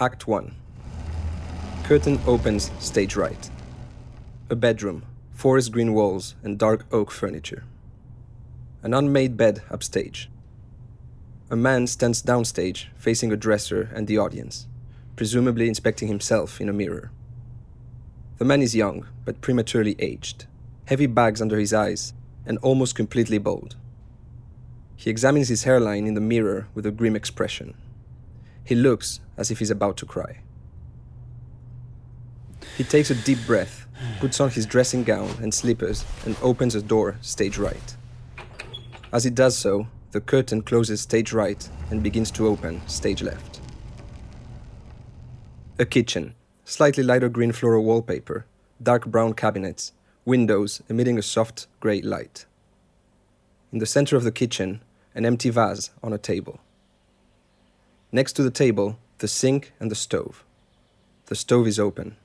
Act 1. Curtain opens stage right. A bedroom, forest green walls, and dark oak furniture. An unmade bed upstage. A man stands downstage, facing a dresser and the audience, presumably inspecting himself in a mirror. The man is young, but prematurely aged, heavy bags under his eyes, and almost completely bald. He examines his hairline in the mirror with a grim expression. He looks as if he's about to cry. He takes a deep breath, puts on his dressing gown and slippers, and opens a door stage right. As he does so, the curtain closes stage right and begins to open stage left. A kitchen, slightly lighter green floral wallpaper, dark brown cabinets, windows emitting a soft grey light. In the center of the kitchen, an empty vase on a table. Next to the table, the sink and the stove. The stove is open.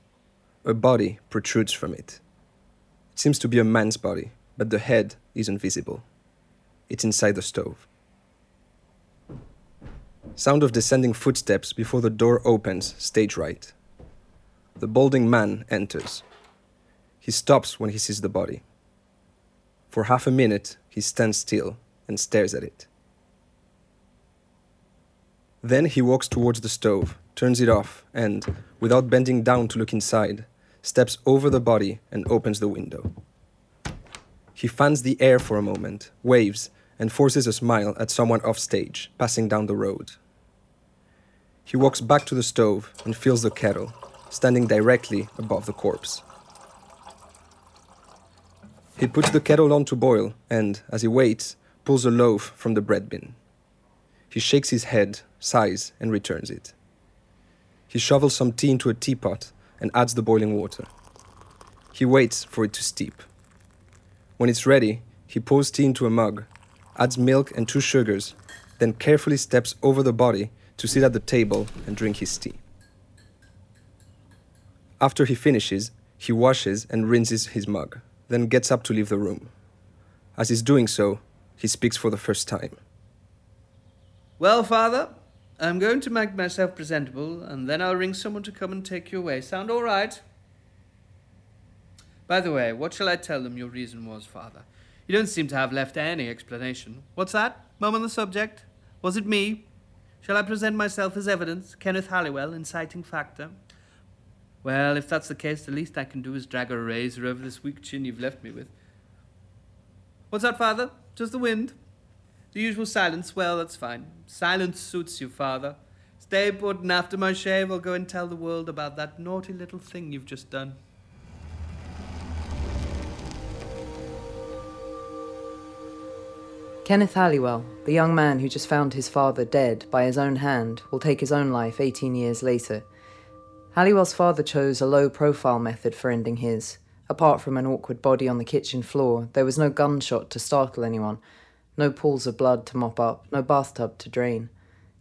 A body protrudes from it. It seems to be a man's body, but the head isn't visible. It's inside the stove. Sound of descending footsteps before the door opens, stage right. The balding man enters. He stops when he sees the body. For half a minute, he stands still, and stares at it. Then he walks towards the stove, turns it off, and, without bending down to look inside, steps over the body and opens the window. He fans the air for a moment, waves, and forces a smile at someone off stage, passing down the road. He walks back to the stove and fills the kettle, standing directly above the corpse. He puts the kettle on to boil and, as he waits, pulls a loaf from the bread bin. He shakes his head, sighs, and returns it. He shovels some tea into a teapot and adds the boiling water. He waits for it to steep. When it's ready, he pours tea into a mug, adds milk and two sugars, then carefully steps over the body to sit at the table and drink his tea. After he finishes, he washes and rinses his mug, then gets up to leave the room. As he's doing so, he speaks for the first time. Well, Father, I'm going to make myself presentable, and then I'll ring someone to come and take you away. Sound all right? By the way, what shall I tell them your reason was, Father? You don't seem to have left any explanation. What's that? Mum on the subject? Was it me? Shall I present myself as evidence? Kenneth Halliwell, inciting factor? Well, if that's the case, the least I can do is drag a razor over this weak chin you've left me with. What's that, Father? Just the wind? The usual silence? Well, that's fine. Silence suits you, Father. Stay put, and after my shave, I'll go and tell the world about that naughty little thing you've just done. Kenneth Halliwell, the young man who just found his father dead by his own hand, will take his own life 18 years later. Halliwell's father chose a low profile method for ending his. Apart from an awkward body on the kitchen floor, there was no gunshot to startle anyone, no pools of blood to mop up, no bathtub to drain.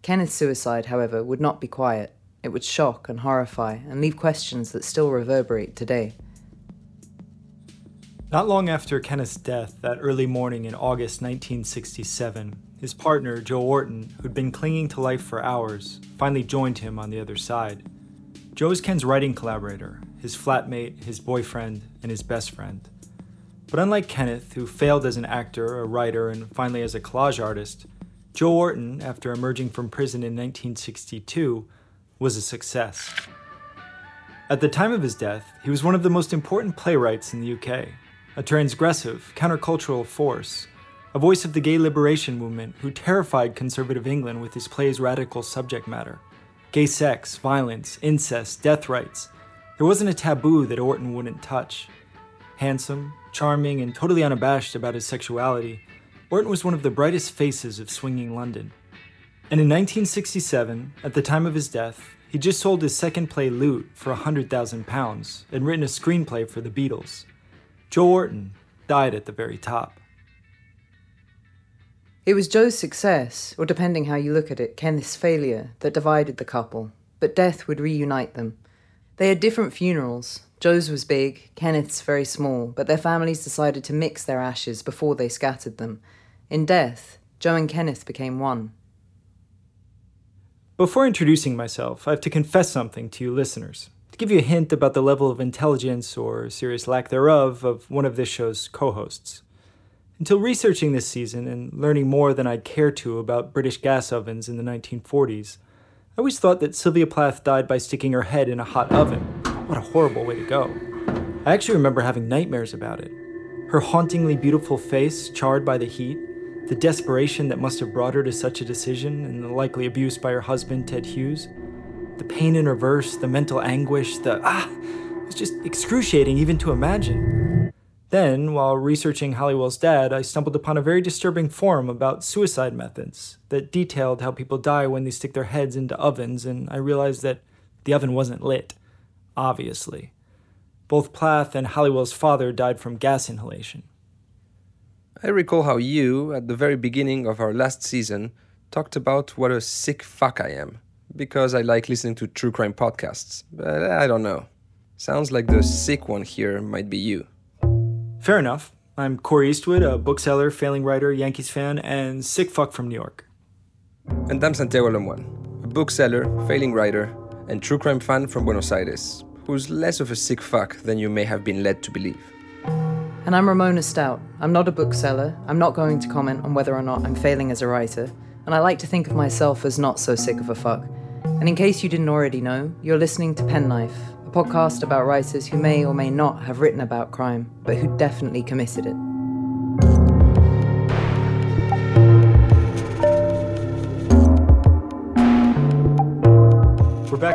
Kenneth's suicide, however, would not be quiet. It would shock and horrify and leave questions that still reverberate today. Not long after Kenneth's death, that early morning in August 1967, his partner, Joe Orton, who'd been clinging to life for hours, finally joined him on the other side. Joe is Ken's writing collaborator, his flatmate, his boyfriend, and his best friend. But unlike Kenneth, who failed as an actor, a writer, and finally as a collage artist, Joe Orton, after emerging from prison in 1962, was a success. At the time of his death, he was one of the most important playwrights in the UK a transgressive, countercultural force, a voice of the gay liberation movement who terrified conservative England with his play's radical subject matter gay sex, violence, incest, death rights. There wasn't a taboo that Orton wouldn't touch. Handsome, charming, and totally unabashed about his sexuality, Orton was one of the brightest faces of swinging London. And in 1967, at the time of his death, he just sold his second play Loot for £100,000 and written a screenplay for the Beatles. Joe Orton died at the very top. It was Joe's success, or depending how you look at it, Kenneth's failure, that divided the couple, but death would reunite them. They had different funerals. Joe's was big, Kenneth's very small, but their families decided to mix their ashes before they scattered them. In death, Joe and Kenneth became one. Before introducing myself, I have to confess something to you listeners, to give you a hint about the level of intelligence or serious lack thereof of one of this show's co hosts. Until researching this season and learning more than I'd care to about British gas ovens in the 1940s, I always thought that Sylvia Plath died by sticking her head in a hot oven. What a horrible way to go. I actually remember having nightmares about it. Her hauntingly beautiful face charred by the heat, the desperation that must have brought her to such a decision, and the likely abuse by her husband, Ted Hughes. The pain in her verse, the mental anguish, the ah, it was just excruciating even to imagine. Then, while researching Halliwell's dad, I stumbled upon a very disturbing forum about suicide methods that detailed how people die when they stick their heads into ovens, and I realized that the oven wasn't lit, obviously. Both Plath and Halliwell's father died from gas inhalation. I recall how you, at the very beginning of our last season, talked about what a sick fuck I am, because I like listening to true crime podcasts, but I don't know. Sounds like the sick one here might be you. Fair enough. I'm Corey Eastwood, a bookseller, failing writer, Yankees fan, and sick fuck from New York. And I'm Santiago Lemoine, a bookseller, failing writer, and true crime fan from Buenos Aires, who's less of a sick fuck than you may have been led to believe. And I'm Ramona Stout. I'm not a bookseller. I'm not going to comment on whether or not I'm failing as a writer. And I like to think of myself as not so sick of a fuck. And in case you didn't already know, you're listening to Penknife, a podcast about writers who may or may not have written about crime, but who definitely committed it.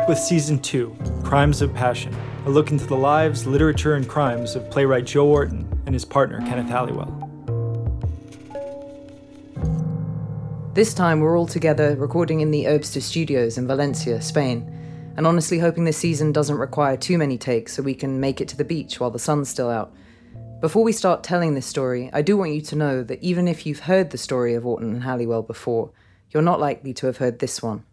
With season two Crimes of Passion, a look into the lives, literature, and crimes of playwright Joe Orton and his partner Kenneth Halliwell. This time we're all together recording in the Herbster Studios in Valencia, Spain and honestly hoping this season doesn't require too many takes so we can make it to the beach while the sun's still out. Before we start telling this story, I do want you to know that even if you've heard the story of Orton and Halliwell before, you're not likely to have heard this one.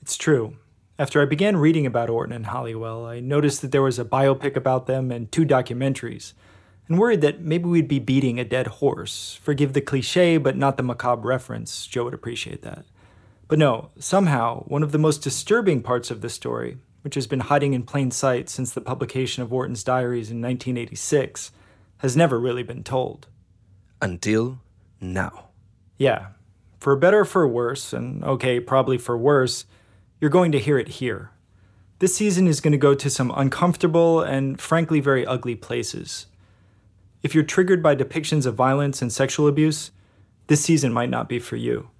It's true. After I began reading about Orton and Halliwell, I noticed that there was a biopic about them and two documentaries, and worried that maybe we'd be beating a dead horse. Forgive the cliche, but not the macabre reference. Joe would appreciate that. But no, somehow, one of the most disturbing parts of the story, which has been hiding in plain sight since the publication of Orton's diaries in 1986, has never really been told. Until now. Yeah. For better or for worse, and okay, probably for worse, you're going to hear it here. This season is going to go to some uncomfortable and frankly very ugly places. If you're triggered by depictions of violence and sexual abuse, this season might not be for you.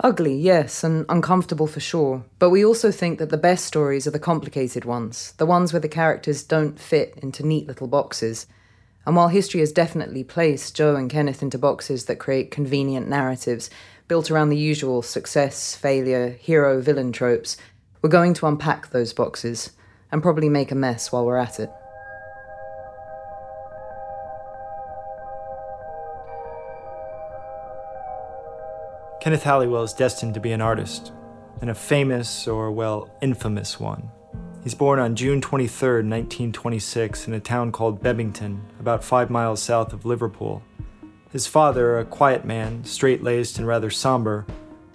Ugly, yes, and uncomfortable for sure. But we also think that the best stories are the complicated ones, the ones where the characters don't fit into neat little boxes. And while history has definitely placed Joe and Kenneth into boxes that create convenient narratives built around the usual success, failure, hero, villain tropes, we're going to unpack those boxes and probably make a mess while we're at it. Kenneth Halliwell is destined to be an artist, and a famous, or well, infamous one. He's born on June 23, 1926, in a town called Bebington, about five miles south of Liverpool. His father, a quiet man, straight laced and rather somber,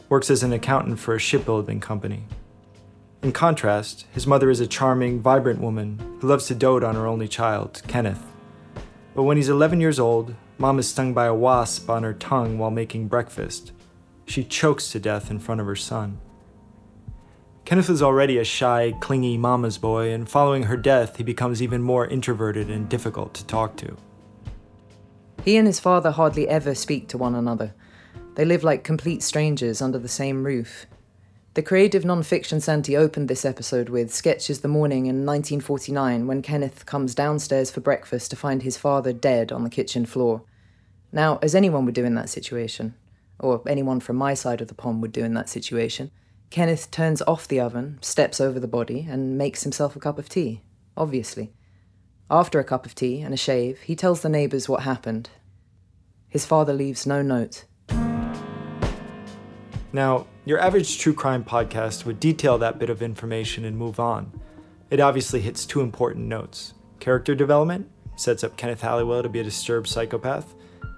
works as an accountant for a shipbuilding company. In contrast, his mother is a charming, vibrant woman who loves to dote on her only child, Kenneth. But when he's 11 years old, mom is stung by a wasp on her tongue while making breakfast she chokes to death in front of her son. Kenneth is already a shy, clingy mama's boy, and following her death, he becomes even more introverted and difficult to talk to. He and his father hardly ever speak to one another. They live like complete strangers under the same roof. The creative nonfiction Santi opened this episode with sketches the morning in 1949 when Kenneth comes downstairs for breakfast to find his father dead on the kitchen floor. Now, as anyone would do in that situation, or anyone from my side of the pond would do in that situation, Kenneth turns off the oven, steps over the body, and makes himself a cup of tea, obviously. After a cup of tea and a shave, he tells the neighbours what happened. His father leaves no note. Now, your average true crime podcast would detail that bit of information and move on. It obviously hits two important notes character development, sets up Kenneth Halliwell to be a disturbed psychopath,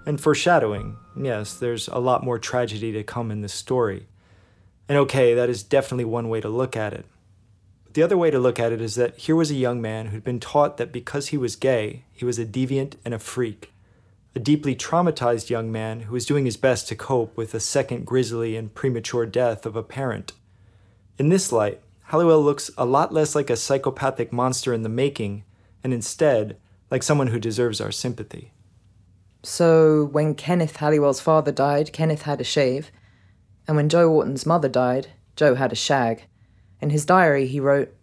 and foreshadowing, yes, there's a lot more tragedy to come in this story. And okay, that is definitely one way to look at it. The other way to look at it is that here was a young man who'd been taught that because he was gay, he was a deviant and a freak. A deeply traumatized young man who was doing his best to cope with the second grisly and premature death of a parent. In this light, Halliwell looks a lot less like a psychopathic monster in the making, and instead, like someone who deserves our sympathy. So, when Kenneth Halliwell's father died, Kenneth had a shave, and when Joe Orton's mother died, Joe had a shag. In his diary, he wrote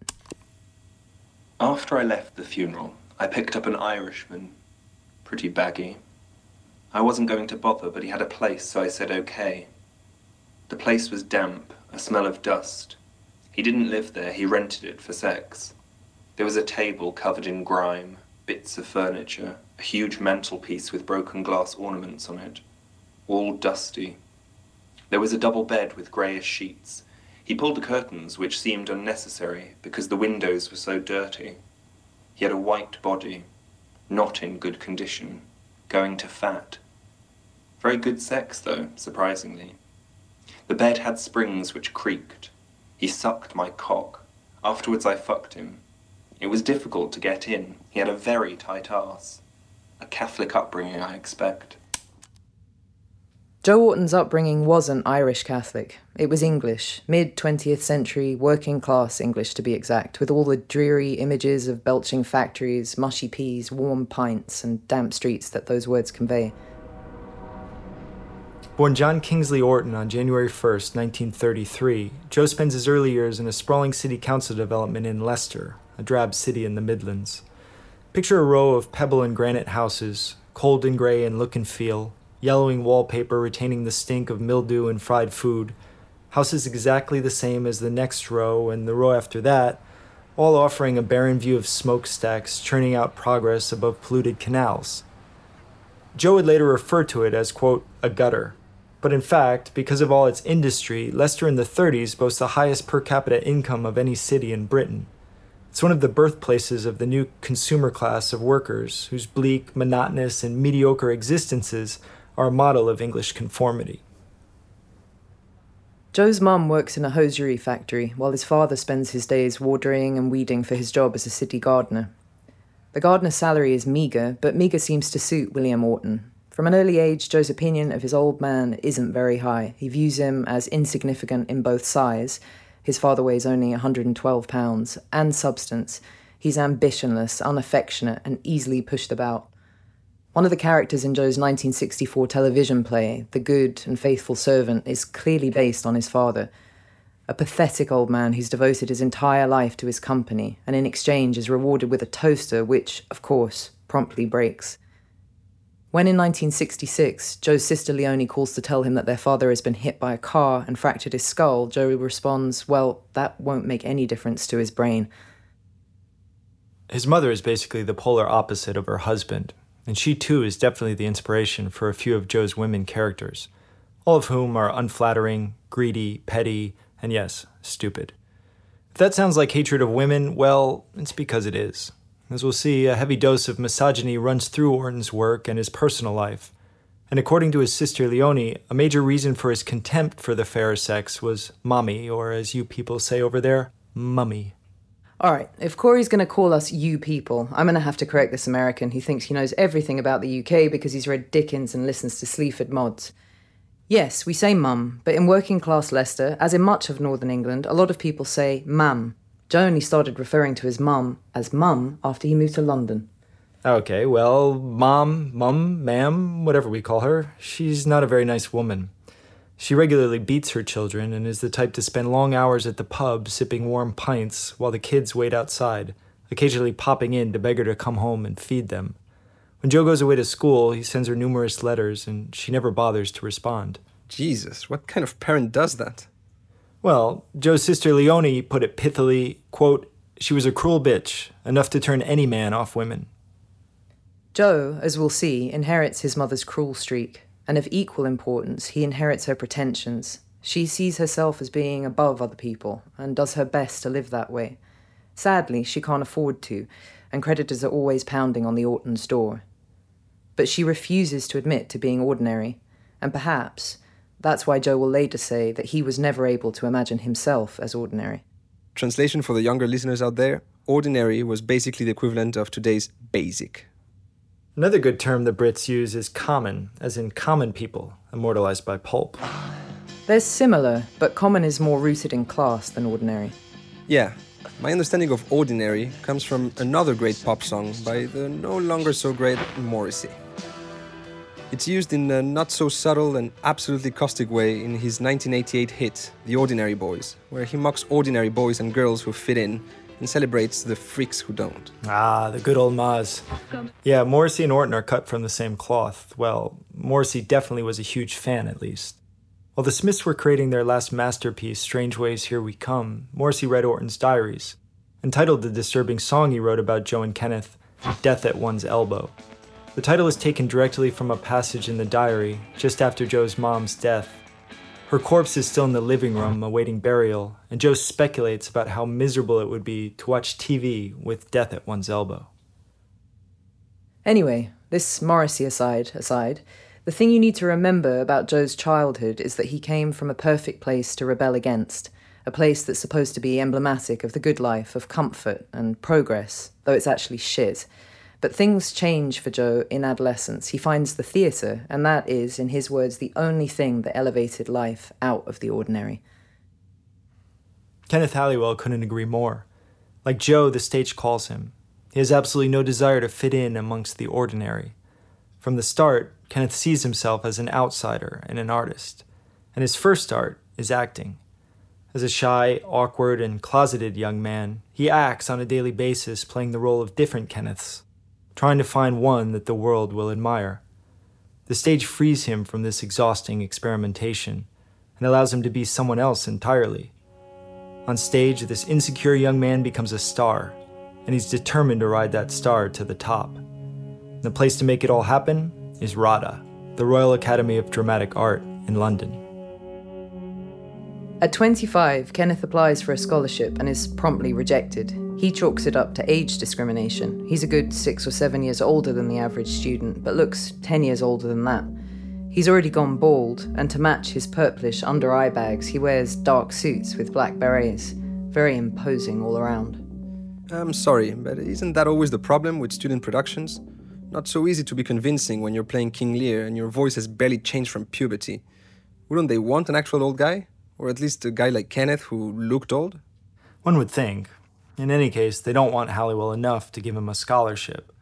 After I left the funeral, I picked up an Irishman. Pretty baggy. I wasn't going to bother, but he had a place, so I said okay. The place was damp, a smell of dust. He didn't live there, he rented it for sex. There was a table covered in grime, bits of furniture, a huge mantelpiece with broken glass ornaments on it, all dusty. There was a double bed with greyish sheets. He pulled the curtains, which seemed unnecessary because the windows were so dirty. He had a white body, not in good condition, going to fat. Very good sex, though, surprisingly. The bed had springs which creaked. He sucked my cock. Afterwards, I fucked him. It was difficult to get in. He had a very tight ass. A Catholic upbringing, I expect. Joe Orton's upbringing wasn't Irish Catholic. It was English, mid 20th century, working class English to be exact, with all the dreary images of belching factories, mushy peas, warm pints, and damp streets that those words convey. Born John Kingsley Orton on January 1st, 1933, Joe spends his early years in a sprawling city council development in Leicester, a drab city in the Midlands. Picture a row of pebble and granite houses, cold and gray in look and feel, yellowing wallpaper retaining the stink of mildew and fried food, houses exactly the same as the next row and the row after that, all offering a barren view of smokestacks churning out progress above polluted canals. Joe would later refer to it as, quote, a gutter. But in fact, because of all its industry, Leicester in the 30s boasts the highest per capita income of any city in Britain. It's one of the birthplaces of the new consumer class of workers whose bleak, monotonous, and mediocre existences are a model of English conformity. Joe's mum works in a hosiery factory while his father spends his days watering and weeding for his job as a city gardener. The gardener's salary is meagre, but meagre seems to suit William Orton. From an early age, Joe's opinion of his old man isn't very high. He views him as insignificant in both size his father weighs only 112 pounds, and substance. He's ambitionless, unaffectionate, and easily pushed about. One of the characters in Joe's 1964 television play, The Good and Faithful Servant, is clearly based on his father. A pathetic old man who's devoted his entire life to his company and in exchange is rewarded with a toaster which, of course, promptly breaks. When in 1966, Joe's sister Leonie calls to tell him that their father has been hit by a car and fractured his skull, Joe responds, Well, that won't make any difference to his brain. His mother is basically the polar opposite of her husband, and she too is definitely the inspiration for a few of Joe's women characters, all of whom are unflattering, greedy, petty, and yes, stupid. If that sounds like hatred of women, well, it's because it is. As we'll see, a heavy dose of misogyny runs through Orton's work and his personal life. And according to his sister Leonie, a major reason for his contempt for the fairer sex was mommy, or as you people say over there, mummy. All right, if Corey's going to call us you people, I'm going to have to correct this American who thinks he knows everything about the UK because he's read Dickens and listens to Sleaford Mods. Yes, we say mum, but in working class Leicester, as in much of northern England, a lot of people say mam, Joe only started referring to his mum as mum after he moved to London. Okay, well, mom, mum, ma'am, whatever we call her, she's not a very nice woman. She regularly beats her children and is the type to spend long hours at the pub sipping warm pints while the kids wait outside, occasionally popping in to beg her to come home and feed them. When Joe goes away to school, he sends her numerous letters and she never bothers to respond. Jesus, what kind of parent does that? Well, Joe's sister Leonie put it pithily, quote, she was a cruel bitch, enough to turn any man off women. Joe, as we'll see, inherits his mother's cruel streak, and of equal importance, he inherits her pretensions. She sees herself as being above other people, and does her best to live that way. Sadly, she can't afford to, and creditors are always pounding on the Orton's door. But she refuses to admit to being ordinary, and perhaps, That's why Joe will later say that he was never able to imagine himself as ordinary. Translation for the younger listeners out there ordinary was basically the equivalent of today's basic. Another good term the Brits use is common, as in common people, immortalized by pulp. They're similar, but common is more rooted in class than ordinary. Yeah, my understanding of ordinary comes from another great pop song by the no longer so great Morrissey. It's used in a not so subtle and absolutely caustic way in his 1988 hit, The Ordinary Boys, where he mocks ordinary boys and girls who fit in and celebrates the freaks who don't. Ah, the good old Maz. Yeah, Morrissey and Orton are cut from the same cloth. Well, Morrissey definitely was a huge fan, at least. While the Smiths were creating their last masterpiece, Strangeways Here We Come, Morrissey read Orton's diaries, entitled the disturbing song he wrote about Joe and Kenneth, Death at One's Elbow. The title is taken directly from a passage in the diary just after Joe's mom's death. Her corpse is still in the living room awaiting burial, and Joe speculates about how miserable it would be to watch TV with death at one's elbow. Anyway, this Morrissey aside, aside, the thing you need to remember about Joe's childhood is that he came from a perfect place to rebel against, a place that's supposed to be emblematic of the good life, of comfort and progress, though it's actually shit. But things change for Joe in adolescence. He finds the theatre, and that is, in his words, the only thing that elevated life out of the ordinary. Kenneth Halliwell couldn't agree more. Like Joe, the stage calls him. He has absolutely no desire to fit in amongst the ordinary. From the start, Kenneth sees himself as an outsider and an artist, and his first art is acting. As a shy, awkward, and closeted young man, he acts on a daily basis playing the role of different Kenneths trying to find one that the world will admire. The stage frees him from this exhausting experimentation and allows him to be someone else entirely. On stage, this insecure young man becomes a star, and he's determined to ride that star to the top. The place to make it all happen is RADA, the Royal Academy of Dramatic Art in London. At 25, Kenneth applies for a scholarship and is promptly rejected. He chalks it up to age discrimination. He's a good six or seven years older than the average student, but looks 10 years older than that. He's already gone bald, and to match his purplish under eye bags, he wears dark suits with black berets. Very imposing all around. I'm sorry, but isn't that always the problem with student productions? Not so easy to be convincing when you're playing King Lear and your voice has barely changed from puberty. Wouldn't they want an actual old guy? Or at least a guy like Kenneth who looked old? One would think, in any case, they don't want Halliwell enough to give him a scholarship.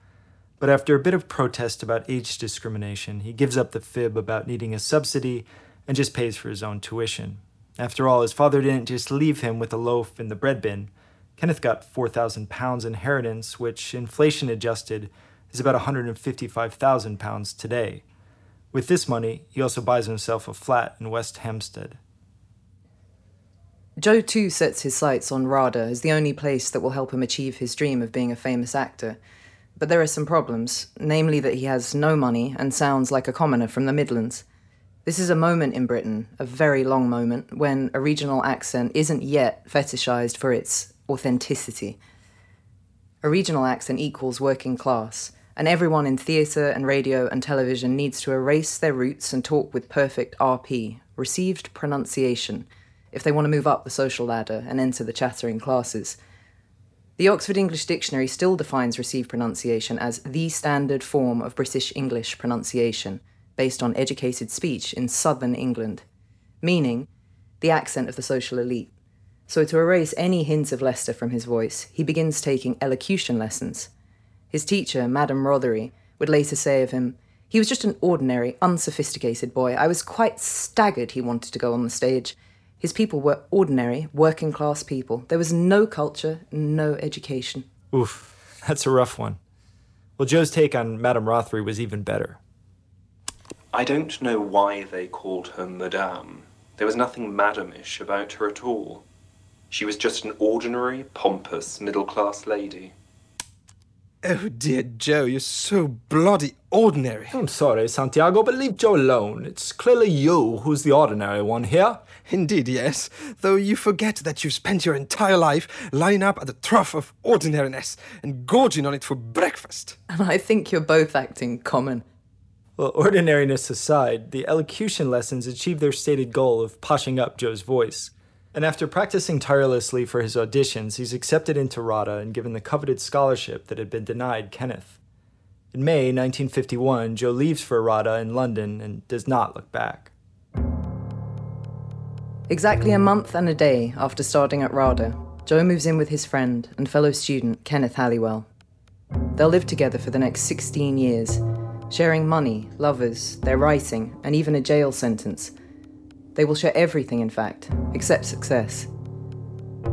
But after a bit of protest about age discrimination, he gives up the fib about needing a subsidy and just pays for his own tuition. After all, his father didn't just leave him with a loaf in the bread bin. Kenneth got 4,000 pounds inheritance, which, inflation adjusted, is about 155,000 pounds today. With this money, he also buys himself a flat in West Hampstead. Joe too sets his sights on RADA as the only place that will help him achieve his dream of being a famous actor. But there are some problems, namely that he has no money and sounds like a commoner from the Midlands. This is a moment in Britain, a very long moment, when a regional accent isn't yet fetishized for its authenticity. A regional accent equals working class, and everyone in theatre and radio and television needs to erase their roots and talk with perfect RP, received pronunciation if they want to move up the social ladder and enter the chattering classes. The Oxford English Dictionary still defines received pronunciation as the standard form of British English pronunciation, based on educated speech in southern England, meaning the accent of the social elite. So, to erase any hint of Leicester from his voice, he begins taking elocution lessons. His teacher, Madame Rothery, would later say of him, He was just an ordinary, unsophisticated boy. I was quite staggered he wanted to go on the stage. His people were ordinary, working class people. There was no culture, no education. Oof, that's a rough one. Well, Joe's take on Madame Rothery was even better. I don't know why they called her Madame. There was nothing madamish about her at all. She was just an ordinary, pompous, middle class lady. Oh dear, Joe, you're so bloody ordinary. I'm sorry, Santiago, but leave Joe alone. It's clearly you who's the ordinary one here. Indeed, yes. Though you forget that you've spent your entire life lying up at the trough of ordinariness and gorging on it for breakfast. And I think you're both acting common. Well, ordinariness aside, the elocution lessons achieved their stated goal of poshing up Joe's voice. And after practicing tirelessly for his auditions, he's accepted into RADA and given the coveted scholarship that had been denied Kenneth. In May 1951, Joe leaves for RADA in London and does not look back. Exactly a month and a day after starting at RADA, Joe moves in with his friend and fellow student Kenneth Halliwell. They'll live together for the next 16 years, sharing money, lovers, their writing, and even a jail sentence. They will share everything, in fact, except success.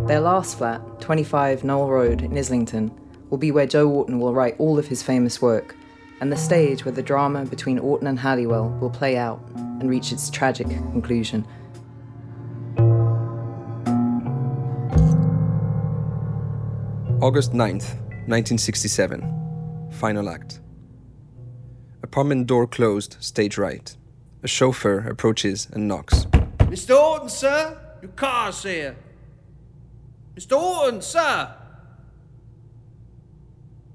Their last flat, 25 Noel Road in Islington, will be where Joe Orton will write all of his famous work, and the stage where the drama between Orton and Halliwell will play out and reach its tragic conclusion. August 9th, 1967. Final act. Apartment door closed, stage right. A chauffeur approaches and knocks. Mr. Orton, sir, your car's here. Mr. Orton, sir.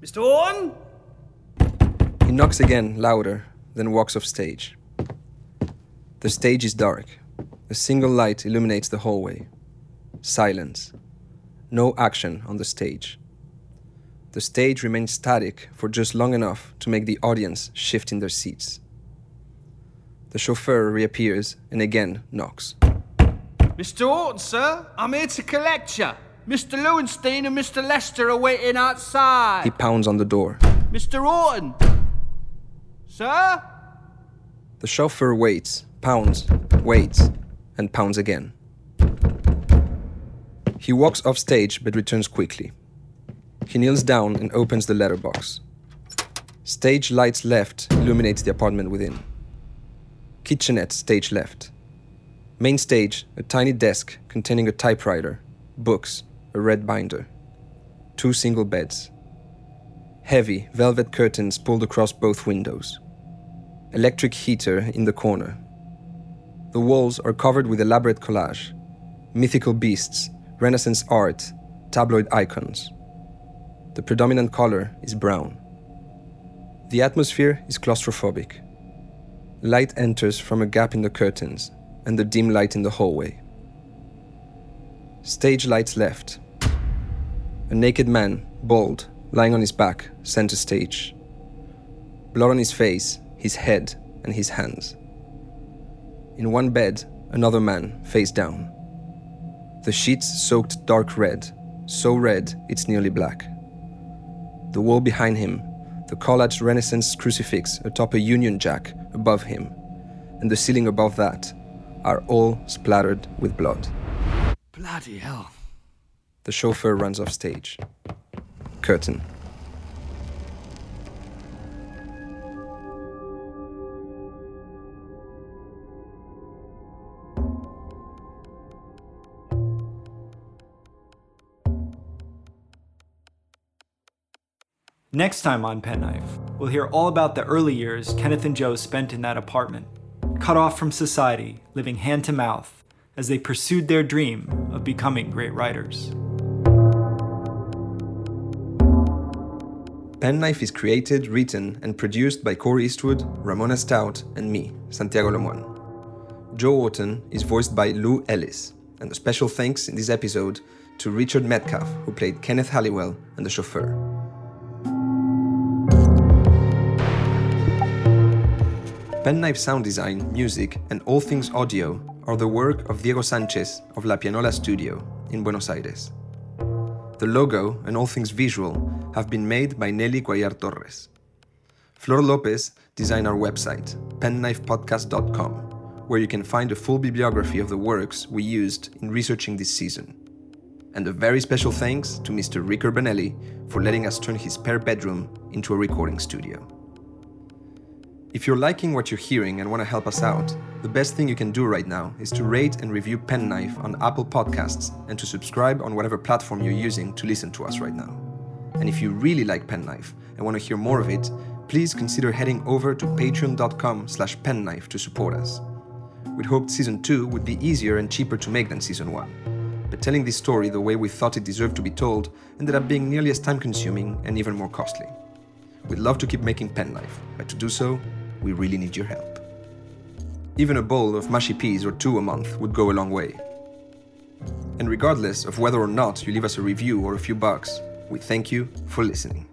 Mr. Orton? He knocks again, louder, then walks off stage. The stage is dark. A single light illuminates the hallway. Silence. No action on the stage. The stage remains static for just long enough to make the audience shift in their seats. The chauffeur reappears and again knocks. Mr. Orton, sir, I'm here to collect you. Mr. Lewenstein and Mr. Lester are waiting outside. He pounds on the door. Mr. Orton! Sir? The chauffeur waits, pounds, waits, and pounds again. He walks off stage but returns quickly. He kneels down and opens the letterbox. Stage lights left illuminates the apartment within. Kitchenette stage left. Main stage, a tiny desk containing a typewriter, books, a red binder. Two single beds. Heavy velvet curtains pulled across both windows. Electric heater in the corner. The walls are covered with elaborate collage, mythical beasts, Renaissance art, tabloid icons. The predominant color is brown. The atmosphere is claustrophobic. Light enters from a gap in the curtains and the dim light in the hallway. Stage lights left. A naked man, bald, lying on his back, center stage. Blood on his face, his head, and his hands. In one bed, another man, face down. The sheets soaked dark red, so red it's nearly black. The wall behind him, the collaged Renaissance crucifix atop a Union Jack above him, and the ceiling above that are all splattered with blood. Bloody hell. The chauffeur runs off stage. Curtain. Next time on Penknife, we'll hear all about the early years Kenneth and Joe spent in that apartment, cut off from society, living hand to mouth, as they pursued their dream of becoming great writers. Penknife is created, written, and produced by Corey Eastwood, Ramona Stout, and me, Santiago Lemoine. Joe Orton is voiced by Lou Ellis, and a special thanks in this episode to Richard Metcalf, who played Kenneth Halliwell and the chauffeur. Penknife sound design, music, and all things audio are the work of Diego Sanchez of La Pianola Studio in Buenos Aires. The logo and all things visual have been made by Nelly Guayar Torres. Flor Lopez designed our website, penknifepodcast.com, where you can find a full bibliography of the works we used in researching this season. And a very special thanks to Mr. Rick Urbanelli for letting us turn his spare bedroom into a recording studio. If you're liking what you're hearing and want to help us out, the best thing you can do right now is to rate and review Penknife on Apple Podcasts and to subscribe on whatever platform you're using to listen to us right now. And if you really like Penknife and want to hear more of it, please consider heading over to patreon.com slash penknife to support us. We'd hoped season 2 would be easier and cheaper to make than season 1. But telling this story the way we thought it deserved to be told ended up being nearly as time consuming and even more costly. We'd love to keep making Penknife, but to do so, we really need your help. Even a bowl of mushy peas or two a month would go a long way. And regardless of whether or not you leave us a review or a few bucks, we thank you for listening.